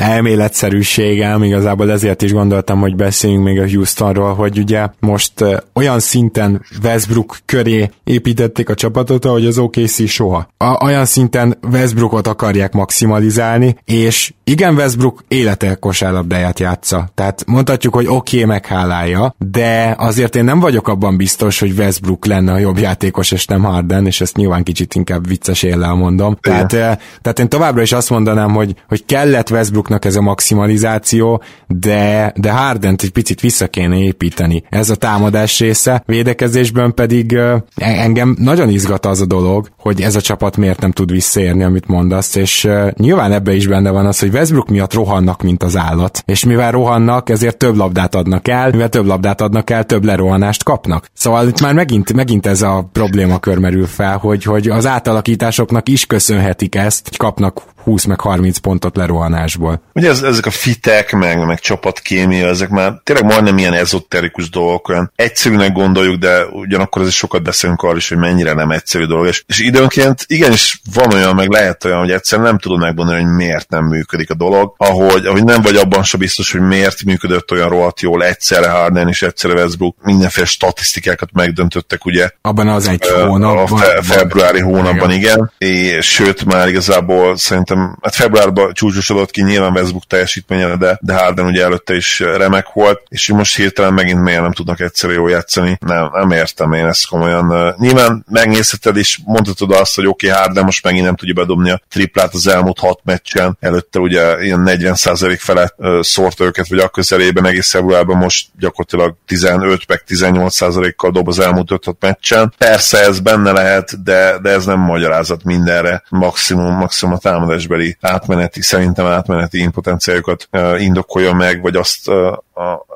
elméletszerűségem, igazából ezért is gondoltam, hogy beszéljünk még a Houstonról, hogy ugye most olyan szinten Westbrook köré építették a csapatot, ahogy az OKC soha. A, olyan szinten Westbrookot akarják maximalizálni, és igen, Westbrook élete kosárlabdáját játsza. Tehát mondhatjuk, hogy oké, okay, meghálálja, de azért én nem vagyok abban biztos, hogy Westbrook lenne a jobb játékos, és nem Harden, és ezt nyilván kicsit inkább vicces éllel mondom. Tehát, eh, tehát én továbbra is azt mondanám, hogy, hogy kellett Westbrooknak ez a maximalizáció, de, de harden egy picit vissza kéne építeni. Ez a támadás része, védekezésben pedig eh, engem nagyon izgat az a dolog, hogy ez a csapat miért nem tud visszaérni, amit mondasz, és eh, nyilván ebbe is benne van az, hogy Westbrook miatt rohannak, mint az állat, és mivel rohannak, ezért több labdát adnak el, mivel több labdát adnak el, több lerohanást kapnak. Szóval itt már megint, megint ez a problémakör merül fel, hogy, hogy az átalakításoknak is köszönhetik ezt, hogy kapnak 20 meg 30 pontot lerohanásból. Ugye ez, ezek a fitek, meg, meg csapatkémia, ezek már tényleg majdnem ilyen ezoterikus dolgok, olyan egyszerűnek gondoljuk, de ugyanakkor is sokat beszélünk arról is, hogy mennyire nem egyszerű dolog. És, és időnként igenis van olyan, meg lehet olyan, hogy egyszerűen nem tudod megmondani, hogy miért nem működik a dolog, ahogy, ahogy nem vagy abban sem biztos, hogy miért működött olyan rohadt jól egyszerre Harden és egyszerre Westbrook. Mindenféle statisztikákat megdöntöttek, ugye. Abban az egy hónapban. A fe, februári hónapban, igen. igen. És sőt, már igazából szerintem hát februárban csúcsosodott ki nyilván Westbrook teljesítménye, de, de Harden ugye előtte is remek volt, és most hirtelen megint miért nem tudnak egyszerű jól játszani. Nem, nem értem én ezt komolyan. Nyilván megnézheted is, mondhatod azt, hogy oké, okay, Harden most megint nem tudja bedobni a triplát az elmúlt hat meccsen, előtte ugye ilyen 40% felett szórta őket, vagy a közelében egész februárban most gyakorlatilag 15 meg 18%-kal dob az elmúlt 5 meccsen. Persze ez benne lehet, de, de ez nem magyarázat mindenre. Maximum, maximum a támadás szerződésbeli átmeneti, szerintem átmeneti impotenciájukat indokolja meg, vagy azt a,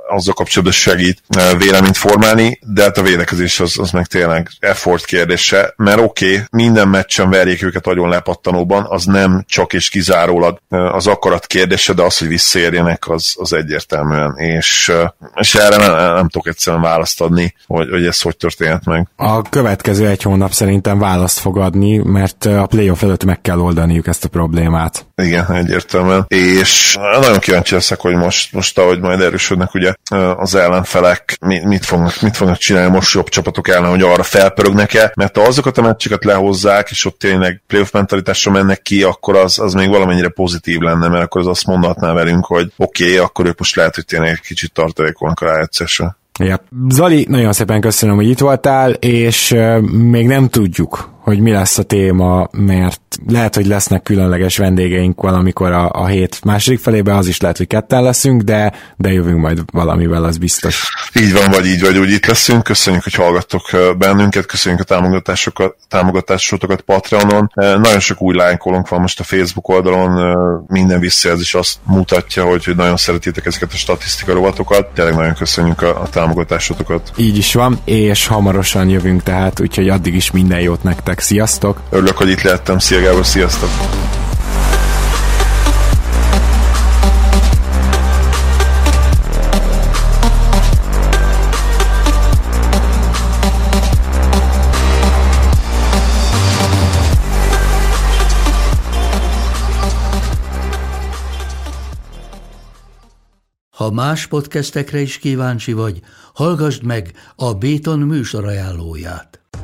azzal kapcsolatban segít véleményt formálni, de hát a védekezés az, az meg tényleg effort kérdése, mert oké, okay, minden meccsen verjék őket nagyon lepattanóban, az nem csak és kizárólag az akarat kérdése, de az, hogy visszaérjenek, az, az egyértelműen, és, és erre nem, nem tudok egyszerűen választ adni, hogy, hogy ez hogy történhet meg. A következő egy hónap szerintem választ fog adni, mert a playoff előtt meg kell oldaniuk ezt a problémát. Igen, egyértelműen. És nagyon kíváncsi leszek, hogy most, most ahogy majd erősödnek ugye az ellenfelek mit fognak, mit fognak csinálni most jobb csapatok ellen, hogy arra felpörögnek-e, mert ha azokat a meccseket lehozzák, és ott tényleg playoff mentalitásra mennek ki, akkor az, az még valamennyire pozitív lenne, mert akkor az azt mondhatná velünk, hogy oké, okay, akkor ők most lehet, hogy tényleg egy kicsit tartalékolnak a rájegyszesre. Ja. Zali, nagyon szépen köszönöm, hogy itt voltál, és uh, még nem tudjuk, hogy mi lesz a téma, mert lehet, hogy lesznek különleges vendégeink valamikor a, a hét második felébe, az is lehet, hogy ketten leszünk, de, de jövünk majd valamivel, az biztos. Így van, vagy így vagy úgy itt leszünk. Köszönjük, hogy hallgattok bennünket, köszönjük a támogatásokat, támogatásokat Patreonon. Nagyon sok új lánykolónk van most a Facebook oldalon, minden visszajelzés azt mutatja, hogy, hogy nagyon szeretitek ezeket a statisztika rovatokat. Tényleg nagyon köszönjük a, a támogatásotokat. Így is van, és hamarosan jövünk tehát, úgyhogy addig is minden jót nektek nektek, sziasztok! Örülök, hogy itt lehettem, szia Gábor, sziasztok! Ha más podcastekre is kíváncsi vagy, hallgassd meg a Béton műsor ajánlóját.